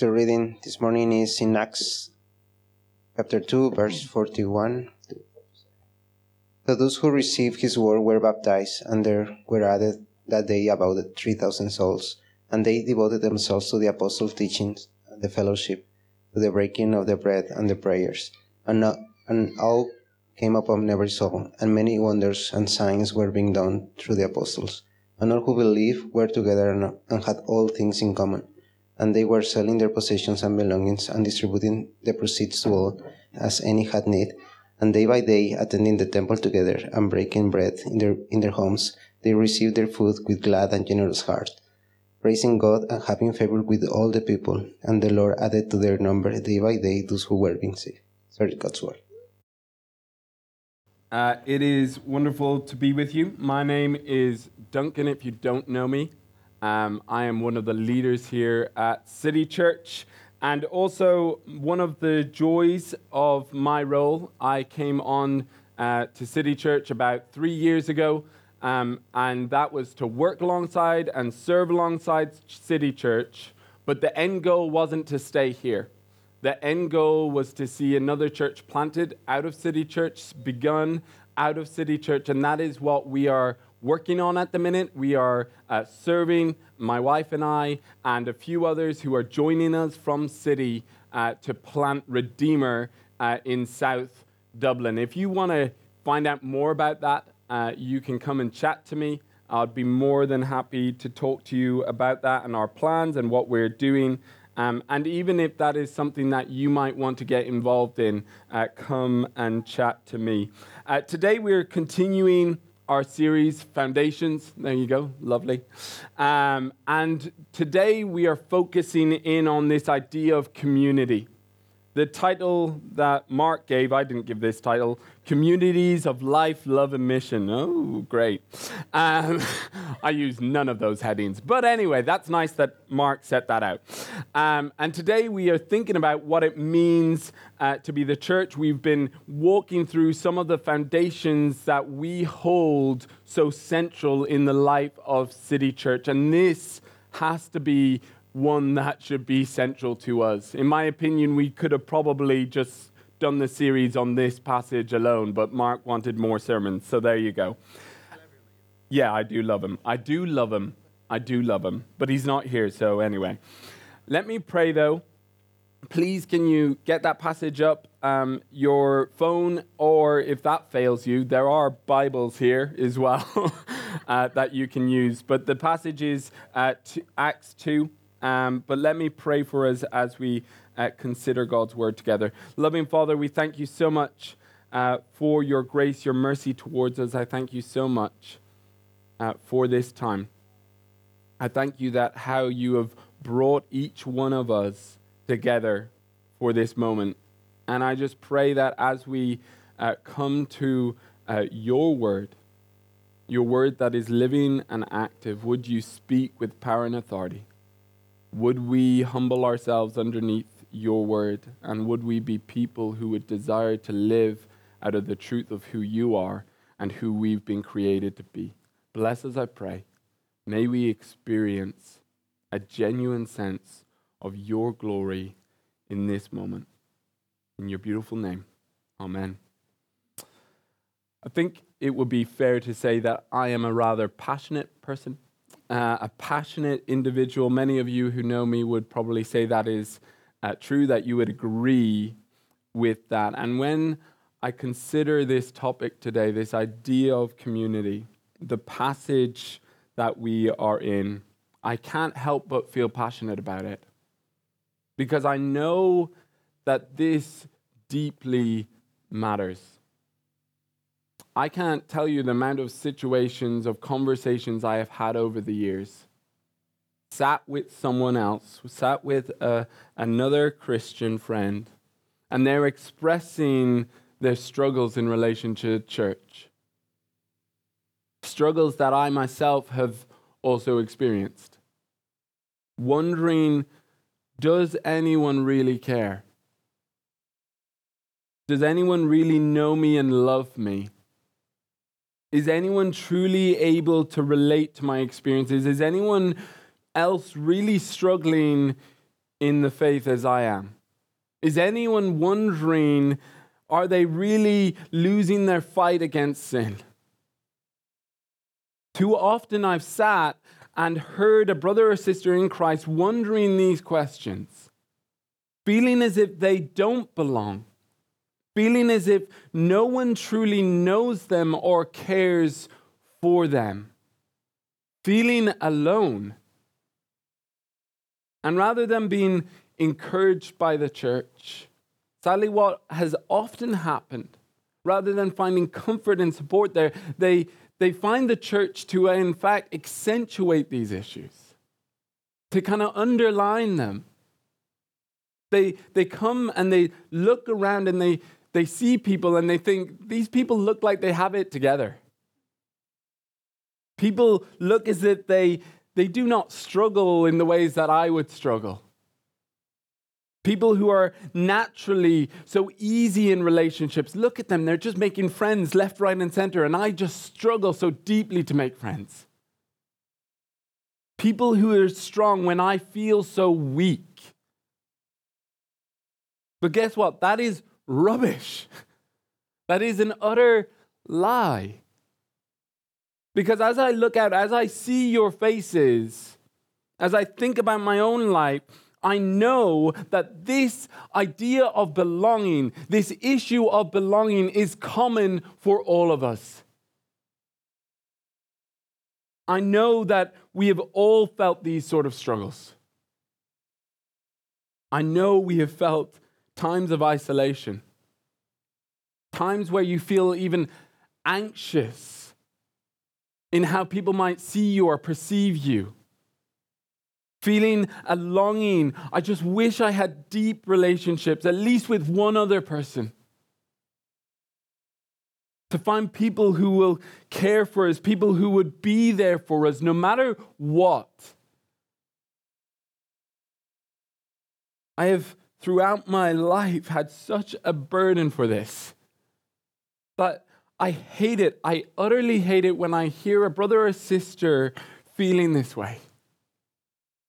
Scripture reading this morning is in Acts chapter 2, verse 41. So those who received his word were baptized, and there were added that day about 3,000 souls. And they devoted themselves to the apostles' teachings, the fellowship, to the breaking of the bread, and the prayers. And, uh, and all came upon every soul, and many wonders and signs were being done through the apostles. And all who believed were together and, and had all things in common and they were selling their possessions and belongings and distributing the proceeds to all as any had need. And day by day, attending the temple together and breaking bread in their, in their homes, they received their food with glad and generous heart, praising God and having favor with all the people. And the Lord added to their number day by day those who were being saved. Sorry, God's word. Uh, it is wonderful to be with you. My name is Duncan, if you don't know me. Um, I am one of the leaders here at City Church. And also, one of the joys of my role, I came on uh, to City Church about three years ago, um, and that was to work alongside and serve alongside City Church. But the end goal wasn't to stay here. The end goal was to see another church planted out of City Church, begun out of City Church, and that is what we are working on at the minute. We are uh, serving, my wife and I, and a few others who are joining us from City uh, to plant Redeemer uh, in South Dublin. If you want to find out more about that, uh, you can come and chat to me. I'd be more than happy to talk to you about that and our plans and what we're doing. Um, and even if that is something that you might want to get involved in, uh, come and chat to me. Uh, today we're continuing our series, Foundations. There you go, lovely. Um, and today we are focusing in on this idea of community. The title that Mark gave, I didn't give this title, Communities of Life, Love, and Mission. Oh, great. Um, I use none of those headings. But anyway, that's nice that Mark set that out. Um, and today we are thinking about what it means uh, to be the church. We've been walking through some of the foundations that we hold so central in the life of City Church. And this has to be one that should be central to us. In my opinion, we could have probably just done the series on this passage alone, but Mark wanted more sermons, so there you go. Yeah, I do love him. I do love him. I do love him. But he's not here, so anyway. Let me pray though. Please, can you get that passage up? Um, your phone, or if that fails you, there are Bibles here as well uh, that you can use. But the passage is uh, Acts 2. Um, but let me pray for us as we uh, consider God's word together. Loving Father, we thank you so much uh, for your grace, your mercy towards us. I thank you so much uh, for this time. I thank you that how you have brought each one of us together for this moment. And I just pray that as we uh, come to uh, your word, your word that is living and active, would you speak with power and authority? Would we humble ourselves underneath your word? And would we be people who would desire to live out of the truth of who you are and who we've been created to be? Bless us, I pray. May we experience a genuine sense of your glory in this moment. In your beautiful name. Amen. I think it would be fair to say that I am a rather passionate person, uh, a passionate individual. Many of you who know me would probably say that is uh, true that you would agree with that. And when I consider this topic today, this idea of community, the passage that we are in, I can't help but feel passionate about it. Because I know that this deeply matters. I can't tell you the amount of situations, of conversations I have had over the years sat with someone else, sat with a, uh, another Christian friend, and they're expressing their struggles in relation to church. Struggles that I myself have also experienced. Wondering, does anyone really care? Does anyone really know me and love me? Is anyone truly able to relate to my experiences? Is anyone else really struggling in the faith as I am? Is anyone wondering, are they really losing their fight against sin? Too often I've sat and heard a brother or sister in Christ wondering these questions, feeling as if they don't belong, feeling as if no one truly knows them or cares for them, feeling alone. And rather than being encouraged by the church, sadly, what has often happened, rather than finding comfort and support there, they, they find the church to, uh, in fact, accentuate these issues, to kind of underline them. They, they come and they look around and they, they see people and they think, these people look like they have it together. People look as if they, they do not struggle in the ways that I would struggle. People who are naturally so easy in relationships, look at them, they're just making friends left, right, and center, and I just struggle so deeply to make friends. People who are strong when I feel so weak. But guess what? That is rubbish. That is an utter lie. Because as I look out, as I see your faces, as I think about my own life, I know that this idea of belonging, this issue of belonging, is common for all of us. I know that we have all felt these sort of struggles. I know we have felt times of isolation, times where you feel even anxious in how people might see you or perceive you feeling a longing. I just wish I had deep relationships, at least with one other person. To find people who will care for us, people who would be there for us no matter what. I have throughout my life had such a burden for this. But I hate it. I utterly hate it when I hear a brother or sister feeling this way.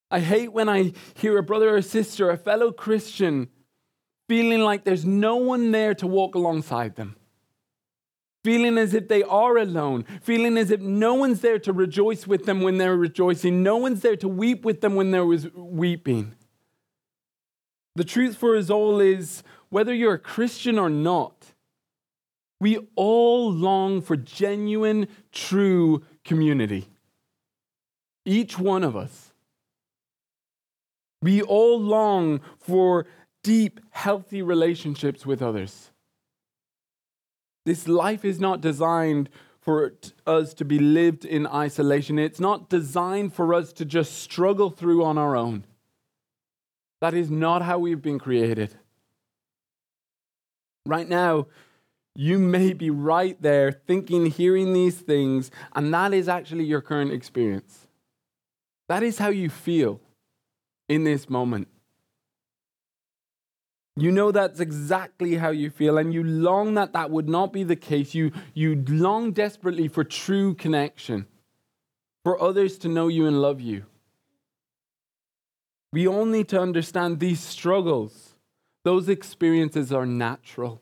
I hate when I hear a brother or sister, a fellow Christian, feeling like there's no one there to walk alongside them. Feeling as if they are alone, feeling as if no one's there to rejoice with them when they're rejoicing, no one's there to weep with them when they're weeping. The truth for us all is whether you're a Christian or not, we all long for genuine, true community. Each one of us. We all long for deep, healthy relationships with others. This life is not designed for us to be lived in isolation. It's not designed for us to just struggle through on our own. That is not how we've been created. Right now, you may be right there thinking, hearing these things, and that is actually your current experience. That is how you feel in this moment. You know that's exactly how you feel, and you long that that would not be the case. You, you long desperately for true connection, for others to know you and love you. We all need to understand these struggles, those experiences are natural.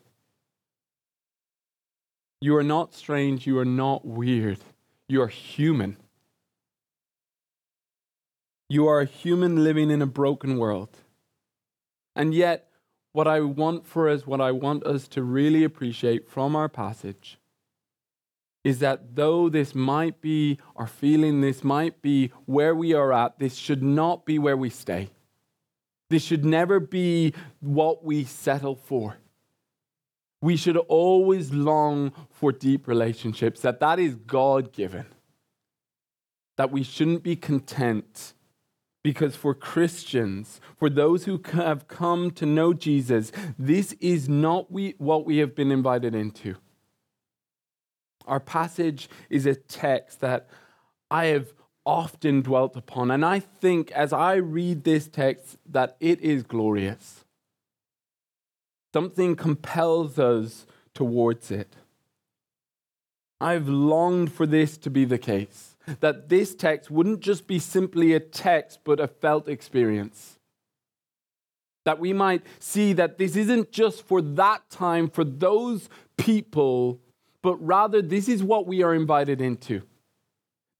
You are not strange, you are not weird, you are human. You are a human living in a broken world. And yet, what I want for us, what I want us to really appreciate from our passage, is that though this might be our feeling, this might be where we are at, this should not be where we stay. This should never be what we settle for. We should always long for deep relationships, that that is God given. That we shouldn't be content because for Christians, for those who have come to know Jesus, this is not we, what we have been invited into. Our passage is a text that I have often dwelt upon, and I think as I read this text that it is glorious. Something compels us towards it. I've longed for this to be the case that this text wouldn't just be simply a text, but a felt experience. That we might see that this isn't just for that time, for those people, but rather this is what we are invited into.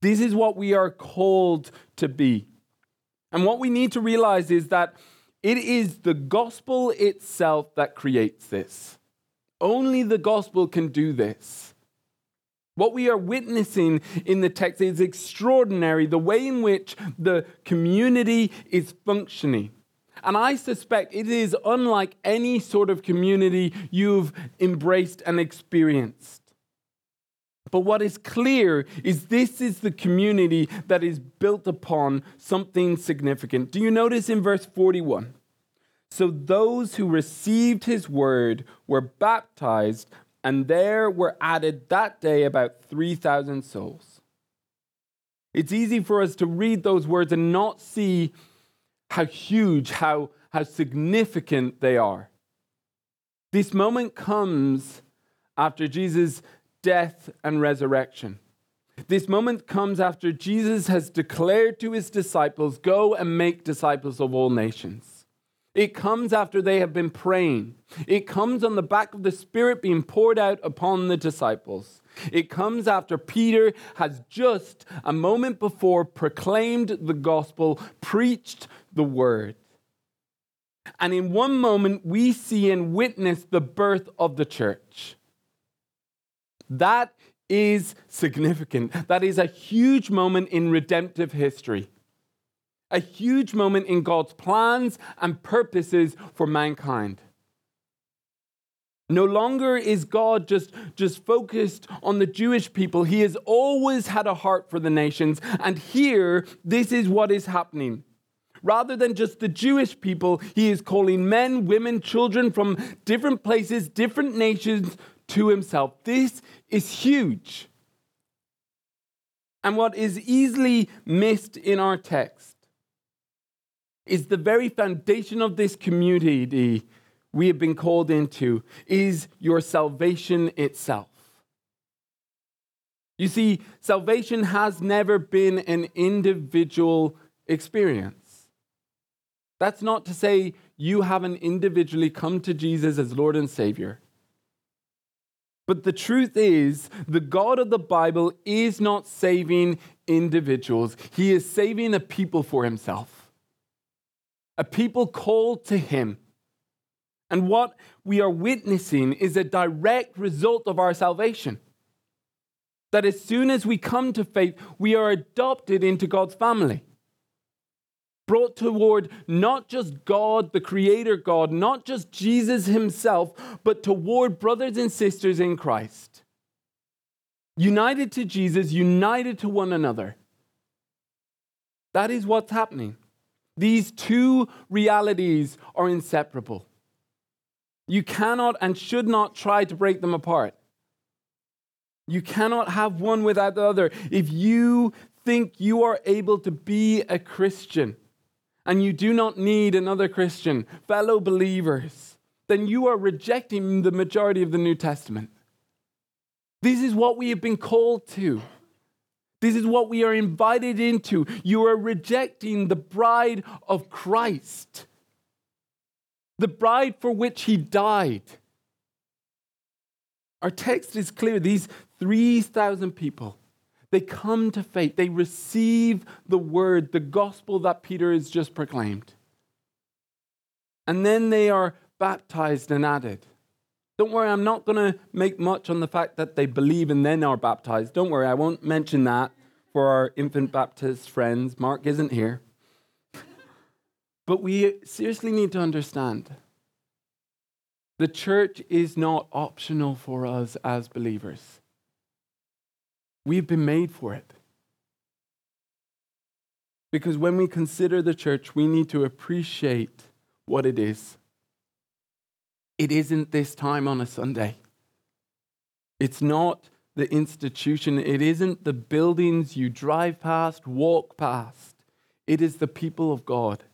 This is what we are called to be. And what we need to realize is that it is the gospel itself that creates this. Only the gospel can do this. What we are witnessing in the text is extraordinary, the way in which the community is functioning. And I suspect it is unlike any sort of community you've embraced and experienced. But what is clear is this is the community that is built upon something significant. Do you notice in verse 41? So those who received his word were baptized, and there were added that day about 3,000 souls. It's easy for us to read those words and not see how huge, how, how significant they are. This moment comes after Jesus' death and resurrection. This moment comes after Jesus has declared to his disciples, Go and make disciples of all nations. It comes after they have been praying. It comes on the back of the Spirit being poured out upon the disciples. It comes after Peter has just a moment before proclaimed the gospel, preached the word. And in one moment, we see and witness the birth of the church. That is significant. That is a huge moment in redemptive history, a huge moment in God's plans and purposes for mankind. No longer is God just, just focused on the Jewish people. He has always had a heart for the nations. And here, this is what is happening. Rather than just the Jewish people, he is calling men, women, children from different places, different nations to himself. This is huge. And what is easily missed in our text is the very foundation of this community we have been called into is your salvation itself. You see, salvation has never been an individual experience. That's not to say you haven't individually come to Jesus as Lord and Savior. But the truth is, the God of the Bible is not saving individuals, He is saving a people for Himself, a people called to Him and what we are witnessing is a direct result of our salvation. That as soon as we come to faith, we are adopted into God's family. Brought toward not just God, the Creator God, not just Jesus Himself, but toward brothers and sisters in Christ. United to Jesus, united to one another. That is what's happening. These two realities are inseparable. You cannot and should not try to break them apart. You cannot have one without the other. If you think you are able to be a Christian and you do not need another Christian, fellow believers, then you are rejecting the majority of the New Testament. This is what we have been called to. This is what we are invited into. You are rejecting the bride of Christ the bride for which he died. Our text is clear. These 3,000 people, they come to faith. They receive the word, the gospel that Peter has just proclaimed. And then they are baptized and added. Don't worry, I'm not going to make much on the fact that they believe and then are baptized. Don't worry, I won't mention that for our infant Baptist friends. Mark isn't here. But we seriously need to understand the church is not optional for us as believers. We've been made for it. Because when we consider the church, we need to appreciate what it is. It isn't this time on a Sunday. It's not the institution. It isn't the buildings you drive past, walk past. It is the people of God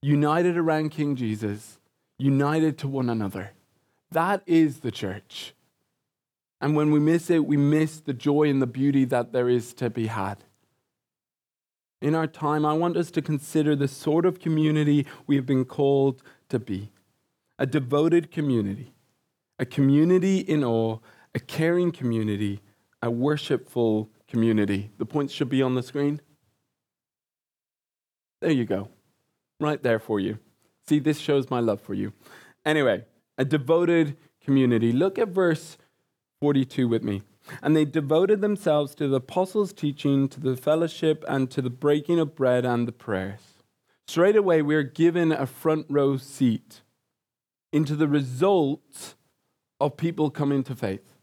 united around King Jesus, united to one another. That is the church. And when we miss it, we miss the joy and the beauty that there is to be had. In our time, I want us to consider the sort of community we have been called to be a devoted community, a community in awe, a caring community, a worshipful community. The points should be on the screen. There you go. Right there for you. See, this shows my love for you. Anyway, a devoted community. Look at verse 42 with me. And they devoted themselves to the apostles' teaching, to the fellowship, and to the breaking of bread and the prayers. Straight away, we are given a front row seat into the results of people coming to faith.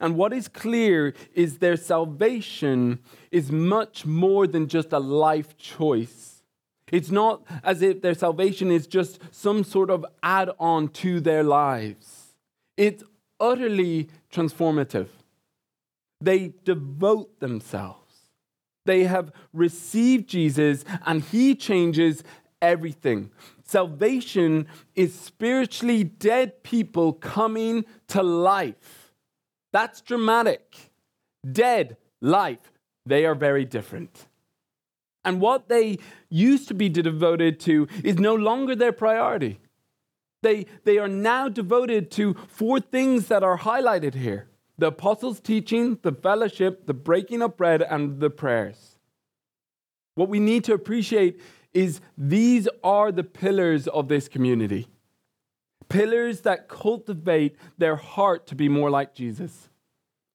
And what is clear is their salvation is much more than just a life choice. It's not as if their salvation is just some sort of add on to their lives, it's utterly transformative. They devote themselves. They have received Jesus, and He changes everything. Salvation is spiritually dead people coming to life. That's dramatic. Dead, life, they are very different. And what they used to be devoted to is no longer their priority. They, they are now devoted to four things that are highlighted here the apostles' teaching, the fellowship, the breaking of bread, and the prayers. What we need to appreciate is these are the pillars of this community pillars that cultivate their heart to be more like Jesus.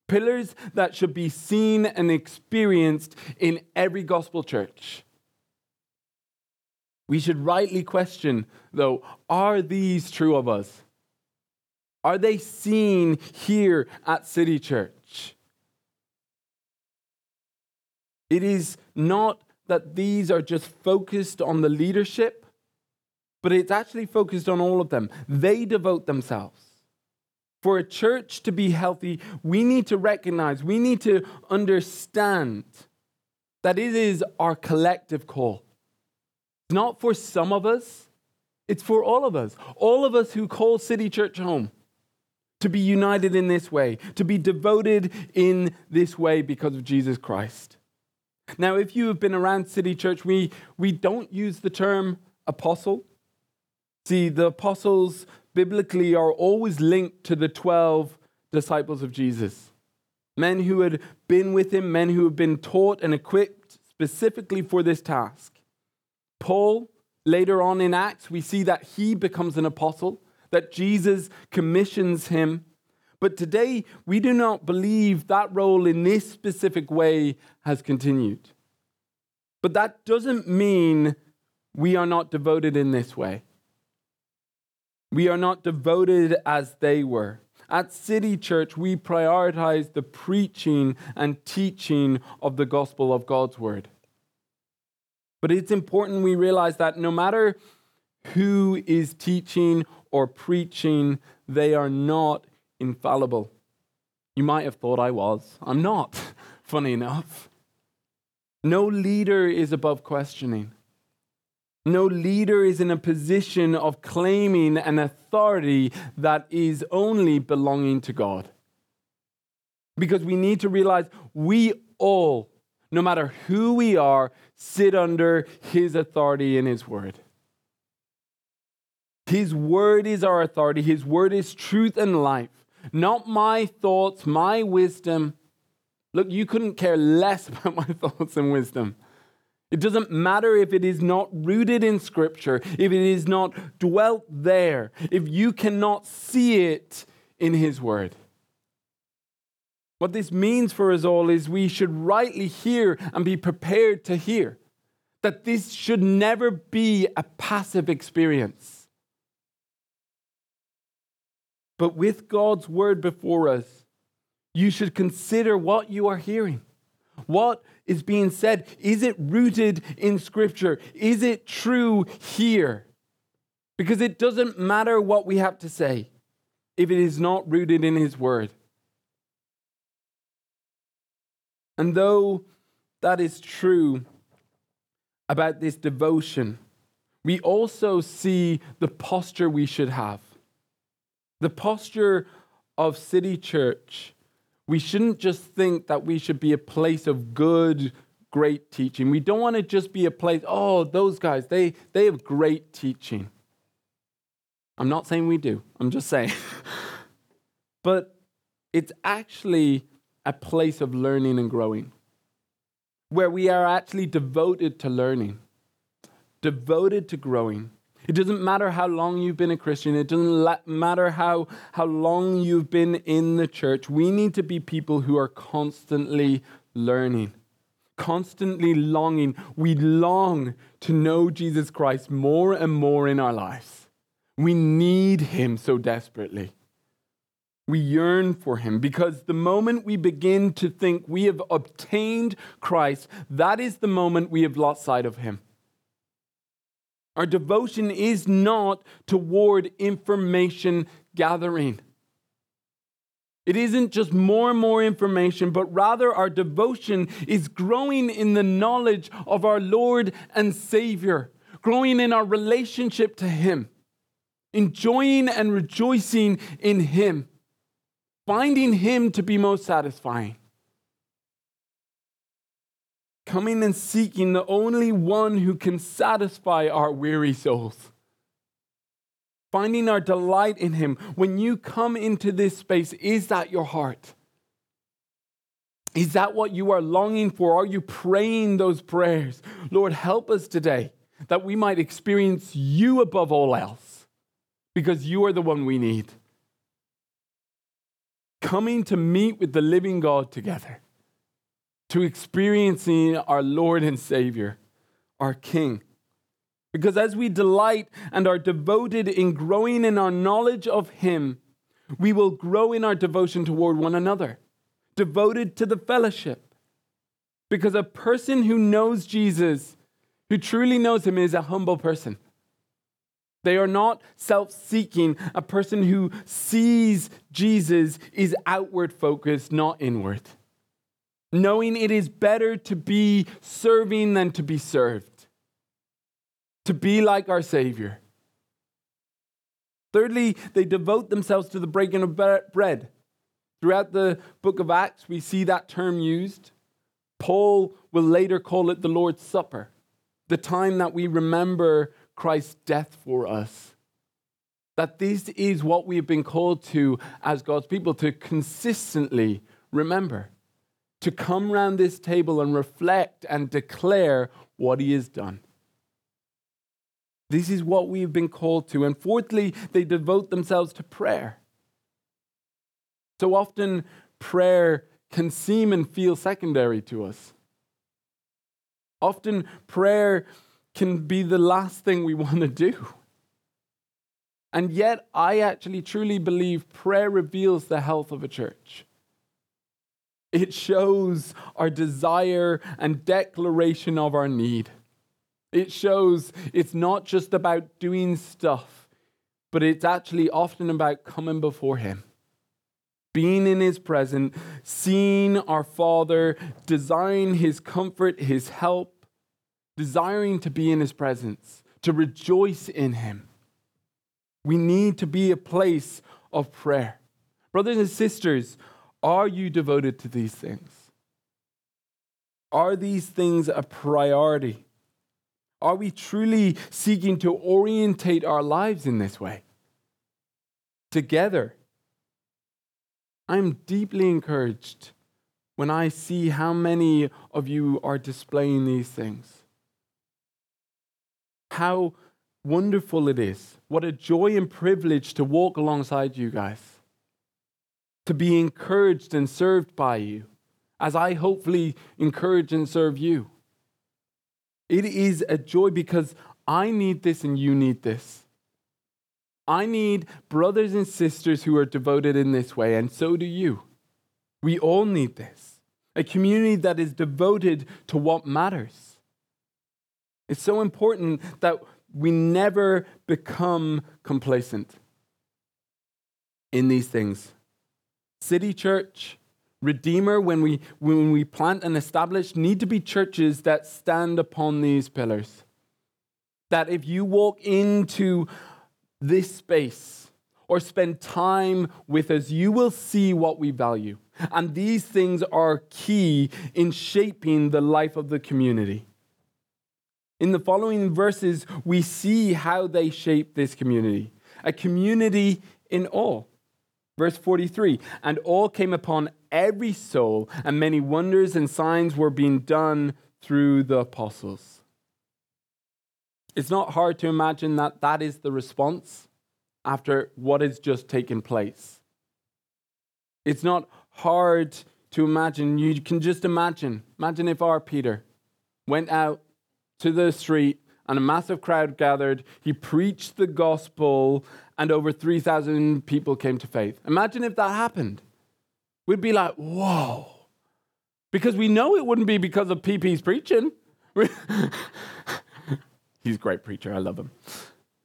Pillars that should be seen and experienced in every gospel church. We should rightly question, though, are these true of us? Are they seen here at City Church? It is not that these are just focused on the leadership, but it's actually focused on all of them. They devote themselves. For a church to be healthy, we need to recognize, we need to understand that it is our collective call. It's not for some of us, it's for all of us. All of us who call City Church home to be united in this way, to be devoted in this way because of Jesus Christ. Now, if you have been around City Church, we, we don't use the term apostle. See, the apostles biblically are always linked to the 12 disciples of Jesus. Men who had been with him, men who had been taught and equipped specifically for this task. Paul, later on in Acts, we see that he becomes an apostle, that Jesus commissions him. But today, we do not believe that role in this specific way has continued. But that doesn't mean we are not devoted in this way. We are not devoted as they were. At City Church, we prioritize the preaching and teaching of the gospel of God's word. But it's important we realize that no matter who is teaching or preaching, they are not infallible. You might have thought I was. I'm not, funny enough. No leader is above questioning. No leader is in a position of claiming an authority that is only belonging to God. Because we need to realize we all, no matter who we are, sit under His authority and His word. His word is our authority, His word is truth and life, not my thoughts, my wisdom. Look, you couldn't care less about my thoughts and wisdom. It doesn't matter if it is not rooted in Scripture, if it is not dwelt there, if you cannot see it in His Word. What this means for us all is we should rightly hear and be prepared to hear that this should never be a passive experience. But with God's Word before us, you should consider what you are hearing. What is being said? Is it rooted in Scripture? Is it true here? Because it doesn't matter what we have to say if it is not rooted in His Word. And though that is true about this devotion, we also see the posture we should have. The posture of City Church we shouldn't just think that we should be a place of good, great teaching. We don't want to just be a place, oh, those guys, they, they have great teaching. I'm not saying we do, I'm just saying. but it's actually a place of learning and growing where we are actually devoted to learning, devoted to growing. It doesn't matter how long you've been a Christian, it doesn't matter how, how long you've been in the church. We need to be people who are constantly learning, constantly longing. We long to know Jesus Christ more and more in our lives. We need him so desperately. We yearn for him because the moment we begin to think we have obtained Christ, that is the moment we have lost sight of him. Our devotion is not toward information gathering. It isn't just more and more information, but rather our devotion is growing in the knowledge of our Lord and Savior, growing in our relationship to Him, enjoying and rejoicing in Him finding Him to be most satisfying. Coming and seeking the only one who can satisfy our weary souls. Finding our delight in Him. When you come into this space, is that your heart? Is that what you are longing for? Are you praying those prayers? Lord, help us today that we might experience you above all else because you are the one we need coming to meet with the living God together, to experiencing our Lord and Savior, our King. Because as we delight and are devoted in growing in our knowledge of Him, we will grow in our devotion toward one another, devoted to the fellowship. Because a person who knows Jesus, who truly knows Him, is a humble person. They are not self seeking. A person who sees Jesus is outward focused, not inward. Knowing it is better to be serving than to be served, to be like our Savior. Thirdly, they devote themselves to the breaking of bread. Throughout the book of Acts, we see that term used. Paul will later call it the Lord's Supper, the time that we remember Christ's death for us. That this is what we have been called to as God's people to consistently remember, to come round this table and reflect and declare what He has done. This is what we have been called to. And fourthly, they devote themselves to prayer. So often, prayer can seem and feel secondary to us. Often, prayer can be the last thing we want to do. And yet, I actually truly believe prayer reveals the health of a church. It shows our desire and declaration of our need. It shows it's not just about doing stuff, but it's actually often about coming before Him, being in His presence, seeing our Father, desiring His comfort, His help, desiring to be in his presence, to rejoice in him. We need to be a place of prayer. Brothers and sisters, are you devoted to these things? Are these things a priority? Are we truly seeking to orientate our lives in this way? Together, I'm deeply encouraged when I see how many of you are displaying these things how wonderful it is. What a joy and privilege to walk alongside you guys, to be encouraged and served by you, as I hopefully encourage and serve you. It is a joy because I need this and you need this. I need brothers and sisters who are devoted in this way, and so do you. We all need this. A community that is devoted to what matters. It's so important that we never become complacent in these things. City Church, Redeemer, when we, when we plant and establish, need to be churches that stand upon these pillars. That if you walk into this space or spend time with us, you will see what we value. And these things are key in shaping the life of the community. In the following verses, we see how they shape this community. a community in awe. Verse 43 And all came upon every soul, and many wonders and signs were being done through the apostles. It's not hard to imagine that that is the response after what has just taken place. It's not hard to imagine. You can just imagine. Imagine if our Peter went out to the street and a massive crowd gathered. He preached the gospel, and over 3,000 people came to faith. Imagine if that happened. We'd be like, whoa. Because we know it wouldn't be because of PP's preaching. He's a great preacher. I love him.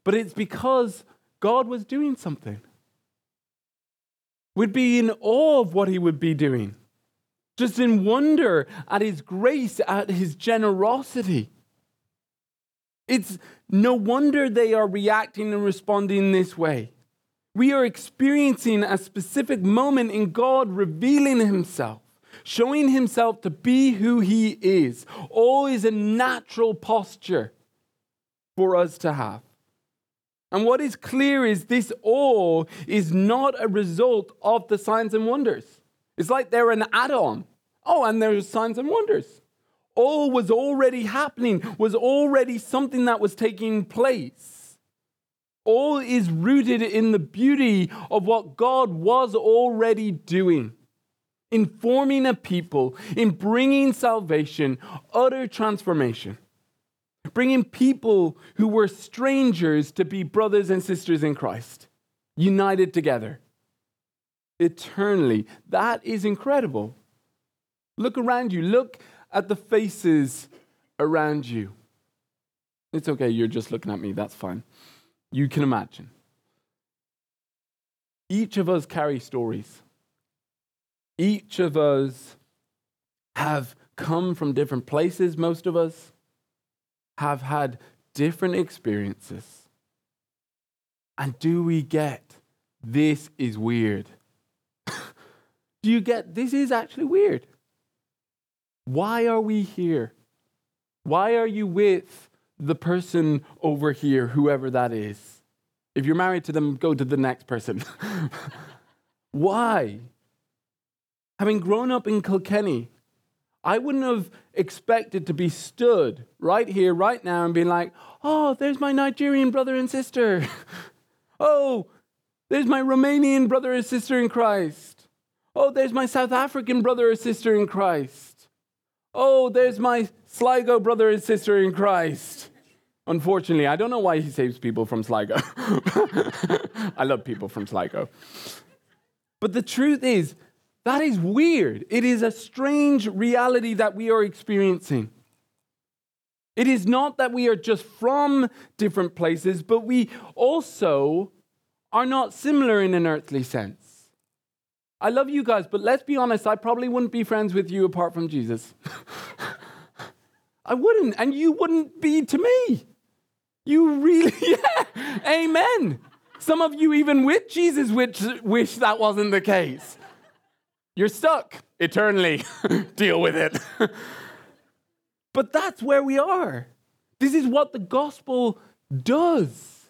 But it's because God was doing something. We'd be in awe of what he would be doing, just in wonder at his grace, at his generosity. It's no wonder they are reacting and responding this way. We are experiencing a specific moment in God revealing himself, showing himself to be who he is. All is a natural posture for us to have. And what is clear is this all is not a result of the signs and wonders. It's like they're an add on. Oh, and there's signs and wonders all was already happening, was already something that was taking place. All is rooted in the beauty of what God was already doing, in forming a people, in bringing salvation, utter transformation, bringing people who were strangers to be brothers and sisters in Christ, united together eternally. That is incredible. Look around you. Look at the faces around you. It's okay, you're just looking at me, that's fine. You can imagine. Each of us carry stories. Each of us have come from different places, most of us have had different experiences. And do we get this is weird? do you get this is actually weird? Why are we here? Why are you with the person over here, whoever that is? If you're married to them, go to the next person. Why? Having grown up in Kilkenny, I wouldn't have expected to be stood right here, right now, and being like, oh, there's my Nigerian brother and sister. oh, there's my Romanian brother and sister in Christ. Oh, there's my South African brother or sister in Christ. Oh, there's my Sligo brother and sister in Christ. Unfortunately, I don't know why he saves people from Sligo. I love people from Sligo. But the truth is, that is weird. It is a strange reality that we are experiencing. It is not that we are just from different places, but we also are not similar in an earthly sense. I love you guys, but let's be honest, I probably wouldn't be friends with you apart from Jesus. I wouldn't, and you wouldn't be to me. You really, yeah, amen. Some of you, even with Jesus, wish, wish that wasn't the case. You're stuck eternally. Deal with it. but that's where we are. This is what the gospel does.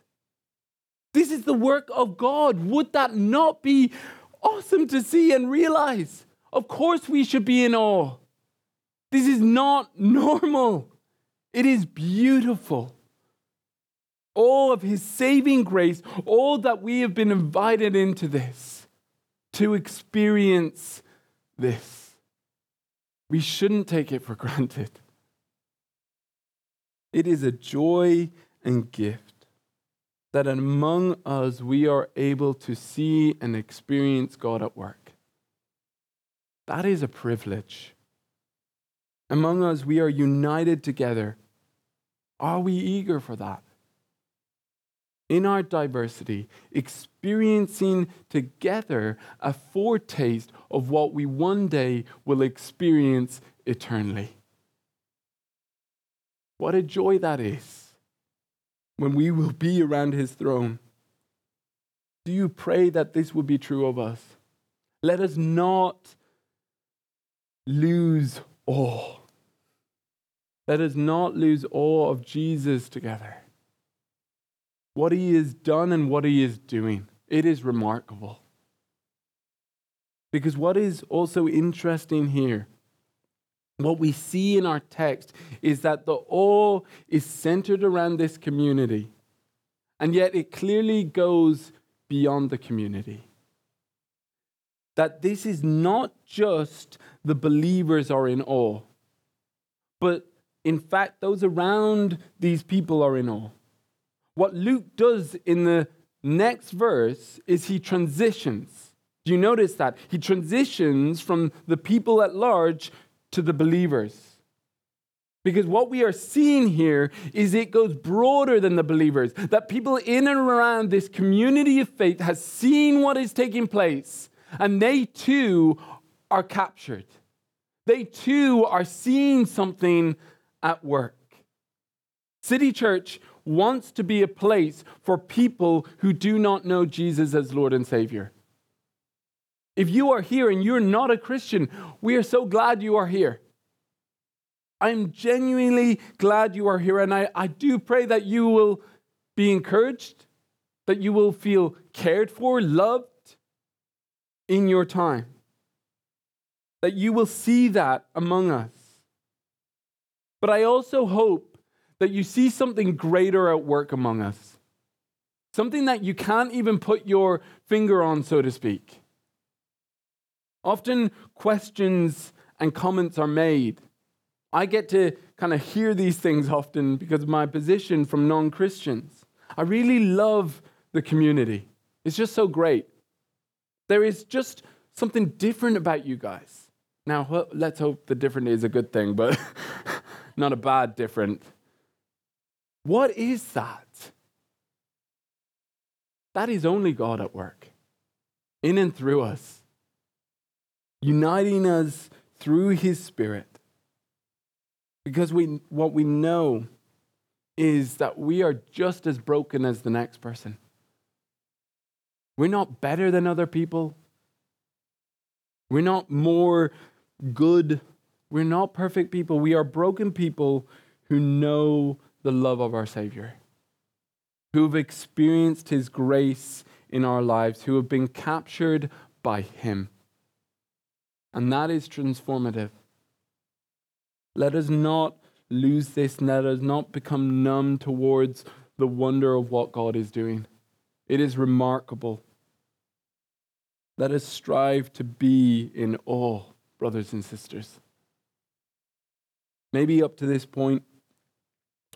This is the work of God. Would that not be awesome to see and realize. Of course, we should be in awe. This is not normal, it is beautiful. All of His saving grace, all that we have been invited into this, to experience this. We shouldn't take it for granted. It is a joy and gift that among us we are able to see and experience God at work. That is a privilege. Among us, we are united together. Are we eager for that? In our diversity, experiencing together a foretaste of what we one day will experience eternally. What a joy that is when we will be around his throne. Do you pray that this will be true of us? Let us not lose awe. Let us not lose awe of Jesus together. what he has done and what he is doing. It is remarkable. Because what is also interesting here, what we see in our text, is that the all is centered around this community, and yet it clearly goes beyond the community. That this is not just the believers are in awe, but in fact, those around these people are in awe. What Luke does in the next verse is he transitions. Do you notice that? He transitions from the people at large to the believers. Because what we are seeing here is it goes broader than the believers. That people in and around this community of faith has seen what is taking place, and they too are captured. They too are seeing something at work. City Church wants to be a place for people who do not know Jesus as Lord and Savior. If you are here and you're not a Christian, we are so glad you are here. I'm genuinely glad you are here, and I, I do pray that you will be encouraged, that you will feel cared for, loved in your time, that you will see that among us. But I also hope that you see something greater at work among us. Something that you can't even put your finger on, so to speak. Often questions and comments are made. I get to kind of hear these things often because of my position from non Christians. I really love the community, it's just so great. There is just something different about you guys. Now, let's hope the different is a good thing, but not a bad different. What is that? That is only God at work, in and through us, uniting us through His Spirit. Because we, what we know is that we are just as broken as the next person. We're not better than other people. We're not more good. We're not perfect people. We are broken people who know the love of our Savior, who have experienced His grace in our lives, who have been captured by Him. And that is transformative. Let us not lose this, let us not become numb towards the wonder of what God is doing. It is remarkable. Let us strive to be in awe, brothers and sisters. Maybe up to this point,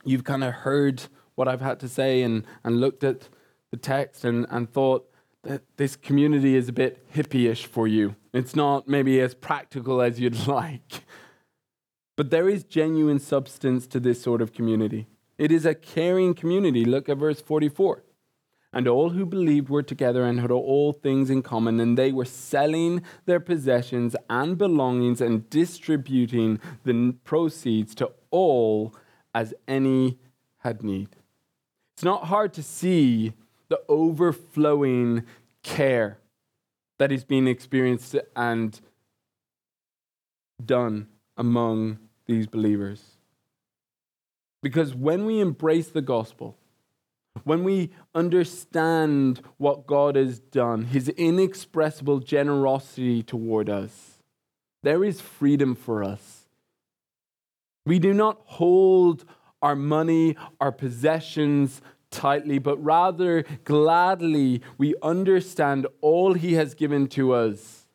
you've kind of heard what I've had to say and, and looked at the text and, and thought that this community is a bit hippie-ish for you. It's not maybe as practical as you'd like. But there is genuine substance to this sort of community. It is a caring community. Look at verse 44. And all who believed were together and had all things in common, and they were selling their possessions and belongings and distributing the proceeds to all as any had need. It's not hard to see the overflowing care that is being experienced and done among these believers. Because when we embrace the gospel, when we understand what God has done, his inexpressible generosity toward us, there is freedom for us we do not hold our money, our possessions tightly, but rather gladly we understand all He has given to us,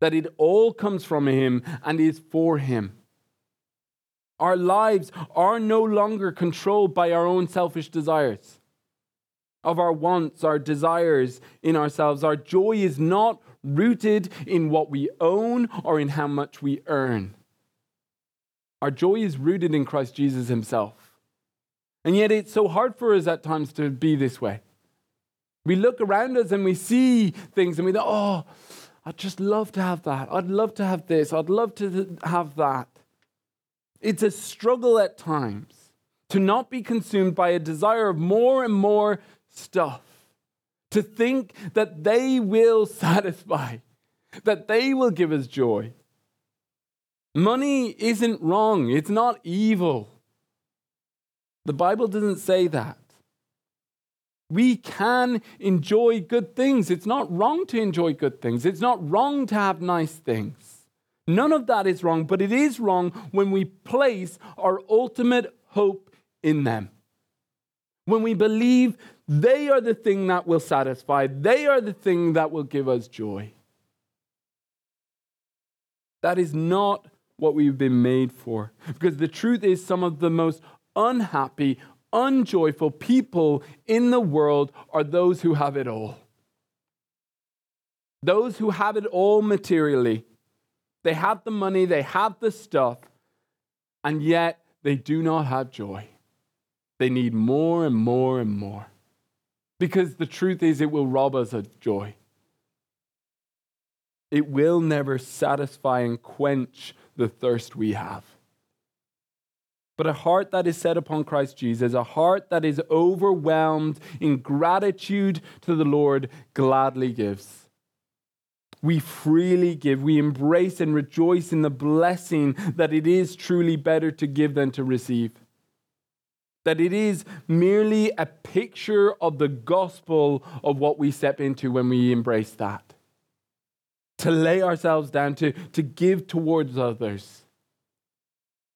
that it all comes from Him and is for Him. Our lives are no longer controlled by our own selfish desires, of our wants, our desires in ourselves. Our joy is not rooted in what we own or in how much we earn. Our joy is rooted in Christ Jesus himself. And yet it's so hard for us at times to be this way. We look around us and we see things and we think, oh, I'd just love to have that. I'd love to have this. I'd love to have that. It's a struggle at times to not be consumed by a desire of more and more stuff, to think that they will satisfy, that they will give us joy. Money isn't wrong, it's not evil. The Bible doesn't say that. We can enjoy good things. It's not wrong to enjoy good things. It's not wrong to have nice things. None of that is wrong, but it is wrong when we place our ultimate hope in them. When we believe they are the thing that will satisfy, they are the thing that will give us joy. That is not what we've been made for. Because the truth is, some of the most unhappy, unjoyful people in the world are those who have it all. Those who have it all materially. They have the money, they have the stuff, and yet they do not have joy. They need more and more and more. Because the truth is, it will rob us of joy. It will never satisfy and quench the thirst we have. But a heart that is set upon Christ Jesus, a heart that is overwhelmed in gratitude to the Lord, gladly gives. We freely give. We embrace and rejoice in the blessing that it is truly better to give than to receive. That it is merely a picture of the gospel of what we step into when we embrace that. To lay ourselves down, to, to give towards others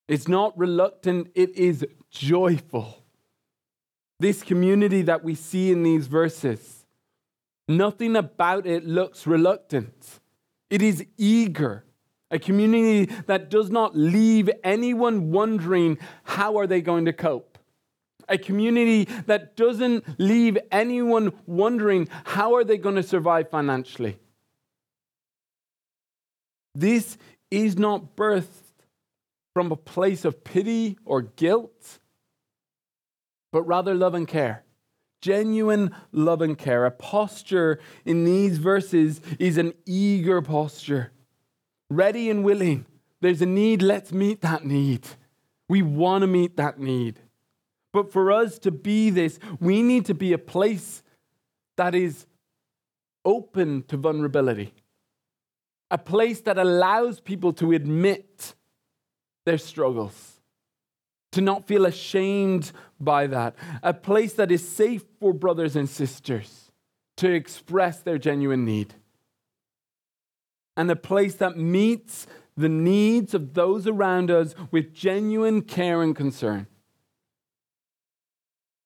it's not reluctant, it is joyful. This community that we see in these verses, nothing about it looks reluctant. It is eager. A community that does not leave anyone wondering how are they going to cope. A community that doesn't leave anyone wondering how are they going to survive financially. This is not birthed from a place of pity or guilt, but rather love and care. Genuine love and care. A posture in these verses is an eager posture, ready and willing. There's a need, let's meet that need. We want to meet that need. But for us to be this, we need to be a place that is open to vulnerability, a place that allows people to admit their struggles, to not feel ashamed by that, a place that is safe for brothers and sisters to express their genuine need, and a place that meets the needs of those around us with genuine care and concern.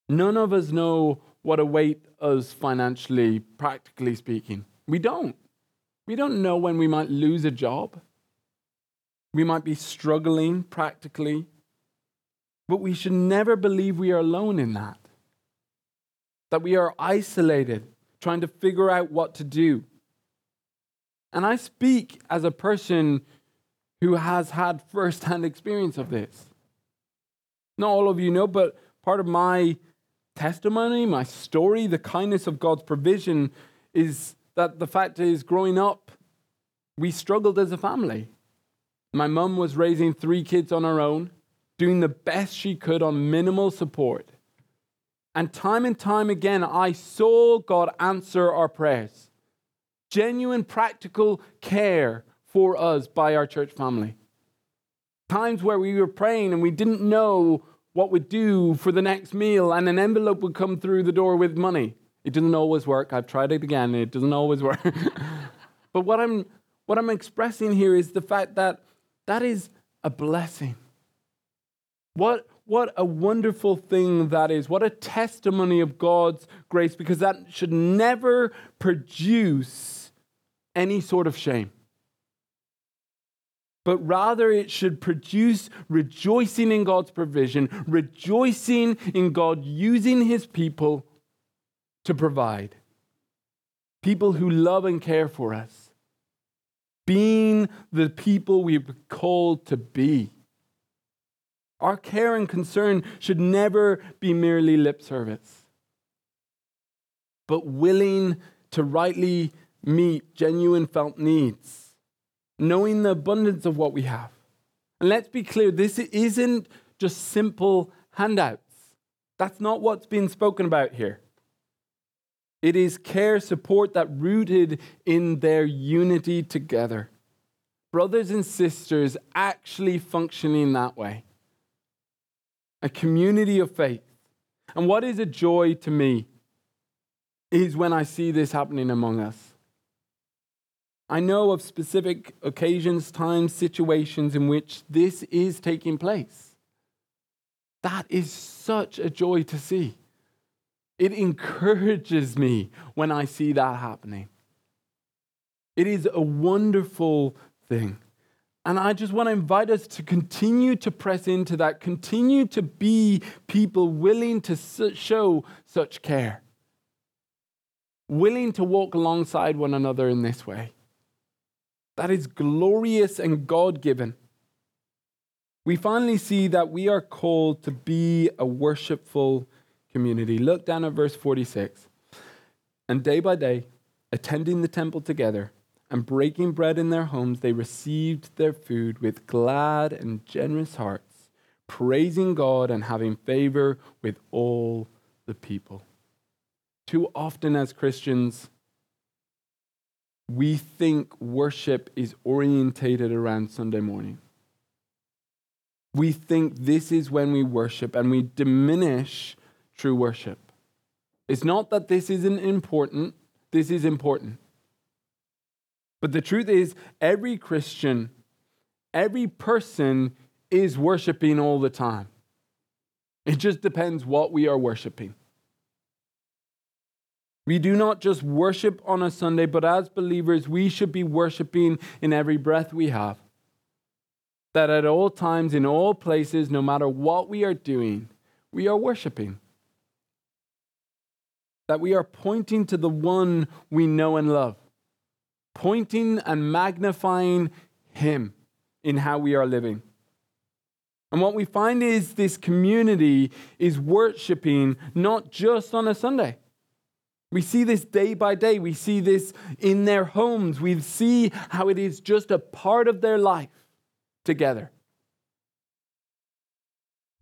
None of us know what await us financially, practically speaking. We don't. We don't know when we might lose a job. We might be struggling practically, but we should never believe we are alone in that. That we are isolated, trying to figure out what to do. And I speak as a person who has had firsthand experience of this. Not all of you know, but part of my testimony, my story, the kindness of God's provision is that the fact is, growing up, we struggled as a family. My mum was raising three kids on her own, doing the best she could on minimal support. And time and time again, I saw God answer our prayers. Genuine practical care for us by our church family. Times where we were praying and we didn't know what we'd do for the next meal, and an envelope would come through the door with money. It doesn't always work. I've tried it again, it doesn't always work. but what I'm, what I'm expressing here is the fact that that is a blessing. What, what a wonderful thing that is. What a testimony of God's grace, because that should never produce any sort of shame. But rather, it should produce rejoicing in God's provision, rejoicing in God using his people to provide. People who love and care for us being the people we've called to be. Our care and concern should never be merely lip service, but willing to rightly meet genuine felt needs, knowing the abundance of what we have. And let's be clear this isn't just simple handouts. That's not what's being spoken about here. It is care, support that rooted in their unity together. Brothers and sisters actually functioning that way. A community of faith. And what is a joy to me? is when I see this happening among us. I know of specific occasions, times, situations in which this is taking place. That is such a joy to see. It encourages me when I see that happening. It is a wonderful thing. And I just want to invite us to continue to press into that, continue to be people willing to show such care, willing to walk alongside one another in this way. That is glorious and God given. We finally see that we are called to be a worshipful community. Look down at verse 46. And day by day, attending the temple together and breaking bread in their homes, they received their food with glad and generous hearts, praising God and having favor with all the people. Too often, as Christians, we think worship is orientated around Sunday morning. We think this is when we worship and we diminish true worship. It's not that this isn't important, this is important. But the truth is, every Christian, every person is worshiping all the time. It just depends what we are worshiping. We do not just worship on a Sunday, but as believers, we should be worshiping in every breath we have. That at all times, in all places, no matter what we are doing, we are worshiping. That we are pointing to the one we know and love, pointing and magnifying Him in how we are living. And what we find is this community is worshiping not just on a Sunday we see this day by day. We see this in their homes. We see how it is just a part of their life together.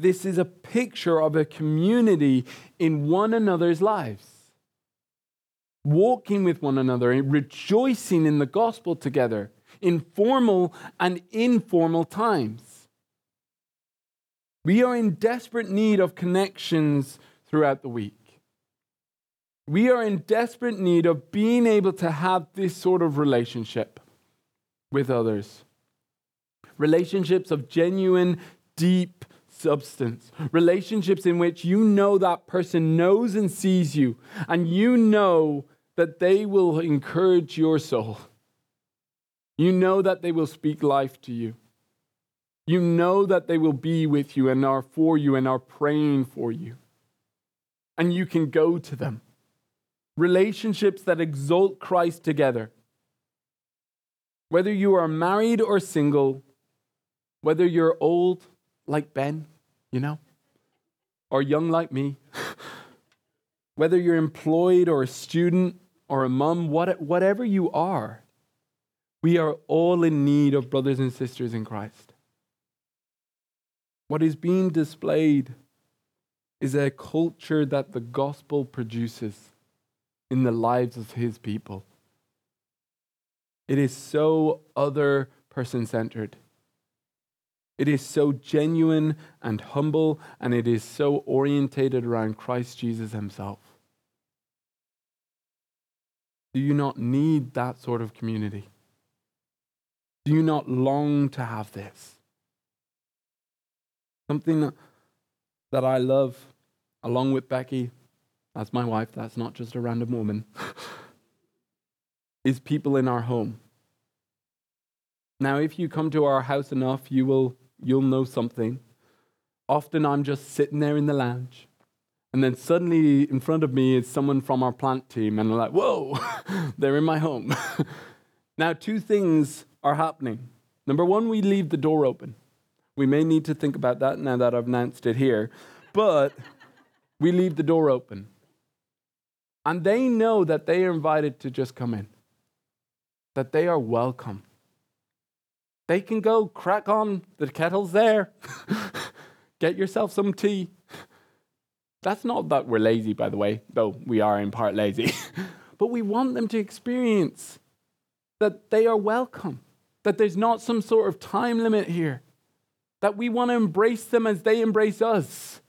This is a picture of a community in one another's lives, walking with one another and rejoicing in the gospel together in formal and informal times. We are in desperate need of connections throughout the week. We are in desperate need of being able to have this sort of relationship with others. Relationships of genuine, deep substance. Relationships in which you know that person knows and sees you, and you know that they will encourage your soul. You know that they will speak life to you. You know that they will be with you and are for you and are praying for you. And you can go to them relationships that exalt Christ together. Whether you are married or single, whether you're old like Ben, you know, or young like me, whether you're employed or a student or a mom, what, whatever you are, we are all in need of brothers and sisters in Christ. What is being displayed is a culture that the gospel produces in the lives of his people. It is so other person centered. It is so genuine and humble, and it is so orientated around Christ Jesus himself. Do you not need that sort of community? Do you not long to have this? Something that I love, along with Becky, that's my wife, that's not just a random woman, is people in our home. Now, if you come to our house enough, you will you'll know something. Often I'm just sitting there in the lounge, and then suddenly in front of me is someone from our plant team, and I'm like, whoa, they're in my home. now, two things are happening. Number one, we leave the door open. We may need to think about that now that I've announced it here, but we leave the door open. And they know that they are invited to just come in, that they are welcome. They can go crack on, the kettle's there. Get yourself some tea. That's not that we're lazy, by the way, though we are in part lazy. but we want them to experience that they are welcome, that there's not some sort of time limit here, that we want to embrace them as they embrace us.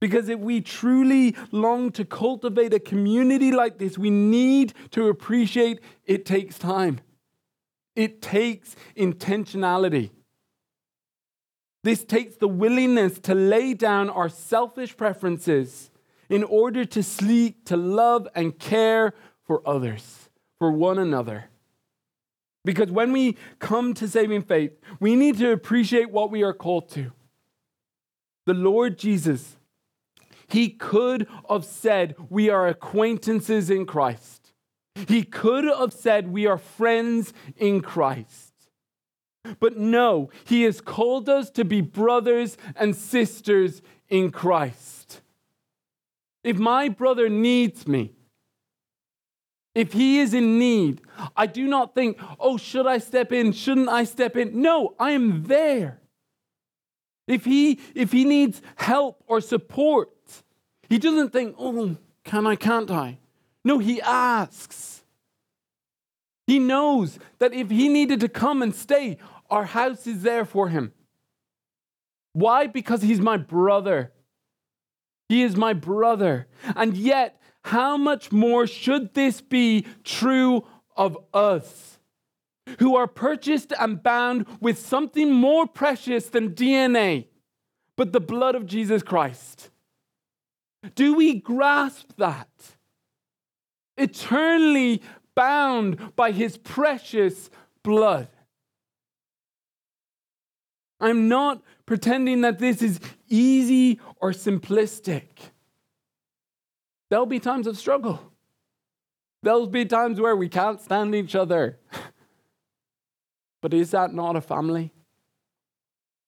Because if we truly long to cultivate a community like this, we need to appreciate it takes time. It takes intentionality. This takes the willingness to lay down our selfish preferences in order to seek to love and care for others, for one another. Because when we come to saving faith, we need to appreciate what we are called to. The Lord Jesus, He could have said, We are acquaintances in Christ. He could have said, We are friends in Christ. But no, He has called us to be brothers and sisters in Christ. If my brother needs me, if he is in need, I do not think, oh, should I step in? Shouldn't I step in? No, I am there. If he, if he needs help or support, he doesn't think, oh, can I, can't I? No, he asks. He knows that if he needed to come and stay, our house is there for him. Why? Because he's my brother. He is my brother. And yet, how much more should this be true of us, who are purchased and bound with something more precious than DNA, but the blood of Jesus Christ? Do we grasp that? Eternally bound by his precious blood. I'm not pretending that this is easy or simplistic. There'll be times of struggle. There'll be times where we can't stand each other. but is that not a family?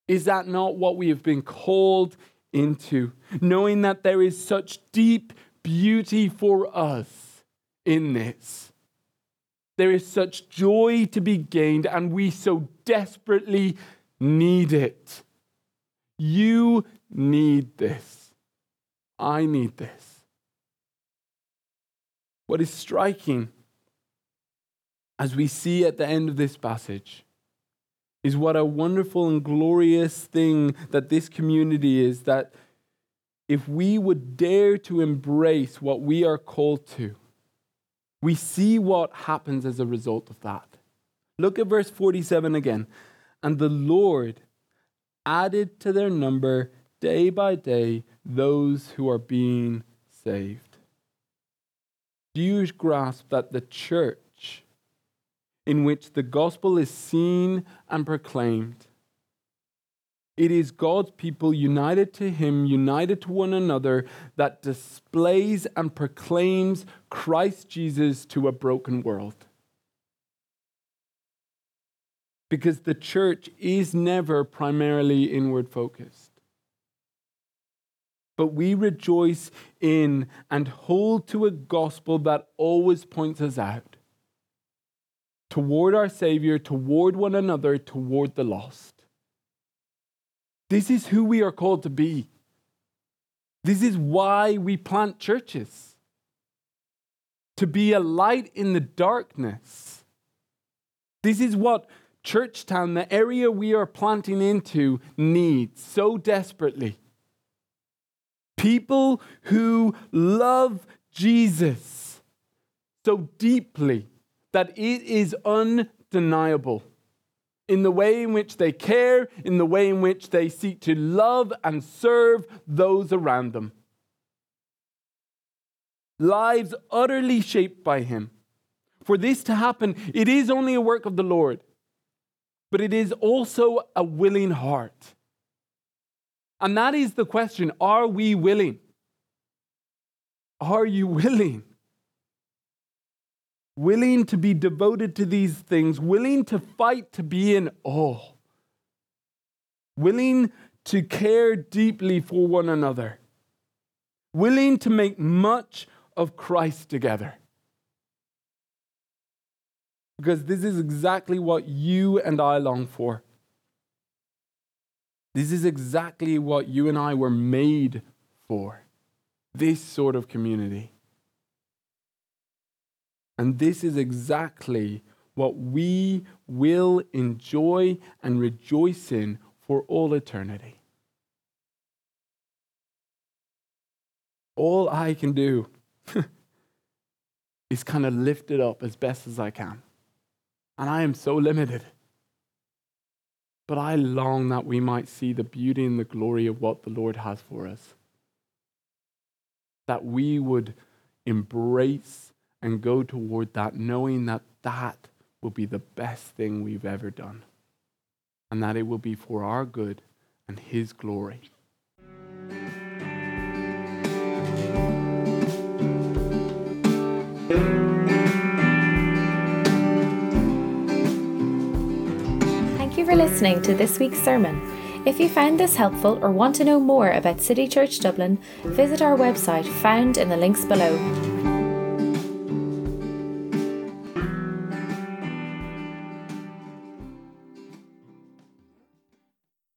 Is that not what we have been called into? Knowing that there is such deep beauty for us in this. There is such joy to be gained, and we so desperately need it. You need this. I need this. What is striking, as we see at the end of this passage, is what a wonderful and glorious thing that this community is that if we would dare to embrace what we are called to, we see what happens as a result of that. Look at verse 47 again. And the Lord added to their number day by day those who are being saved do you grasp that the church in which the gospel is seen and proclaimed, it is God's people united to Him, united to one another, that displays and proclaims Christ Jesus to a broken world. Because the church is never primarily inward focused but we rejoice in and hold to a gospel that always points us out toward our Savior, toward one another, toward the lost. This is who we are called to be. This is why we plant churches to be a light in the darkness. This is what Churchtown, the area we are planting into, needs so desperately. People who love Jesus so deeply that it is undeniable in the way in which they care, in the way in which they seek to love and serve those around them. Lives utterly shaped by Him. For this to happen, it is only a work of the Lord, but it is also a willing heart. And that is the question are we willing? Are you willing? Willing to be devoted to these things, willing to fight to be in awe, willing to care deeply for one another, willing to make much of Christ together. Because this is exactly what you and I long for. This is exactly what you and I were made for this sort of community. And this is exactly what we will enjoy and rejoice in for all eternity. all I can do is kind of lift it up as best as I can. And I am so limited. But I long that we might see the beauty and the glory of what the Lord has for us. That we would embrace and go toward that, knowing that that will be the best thing we've ever done. And that it will be for our good and His glory. Thank you for listening to this week's sermon. If you found this helpful or want to know more about City Church Dublin, visit our website found in the links below.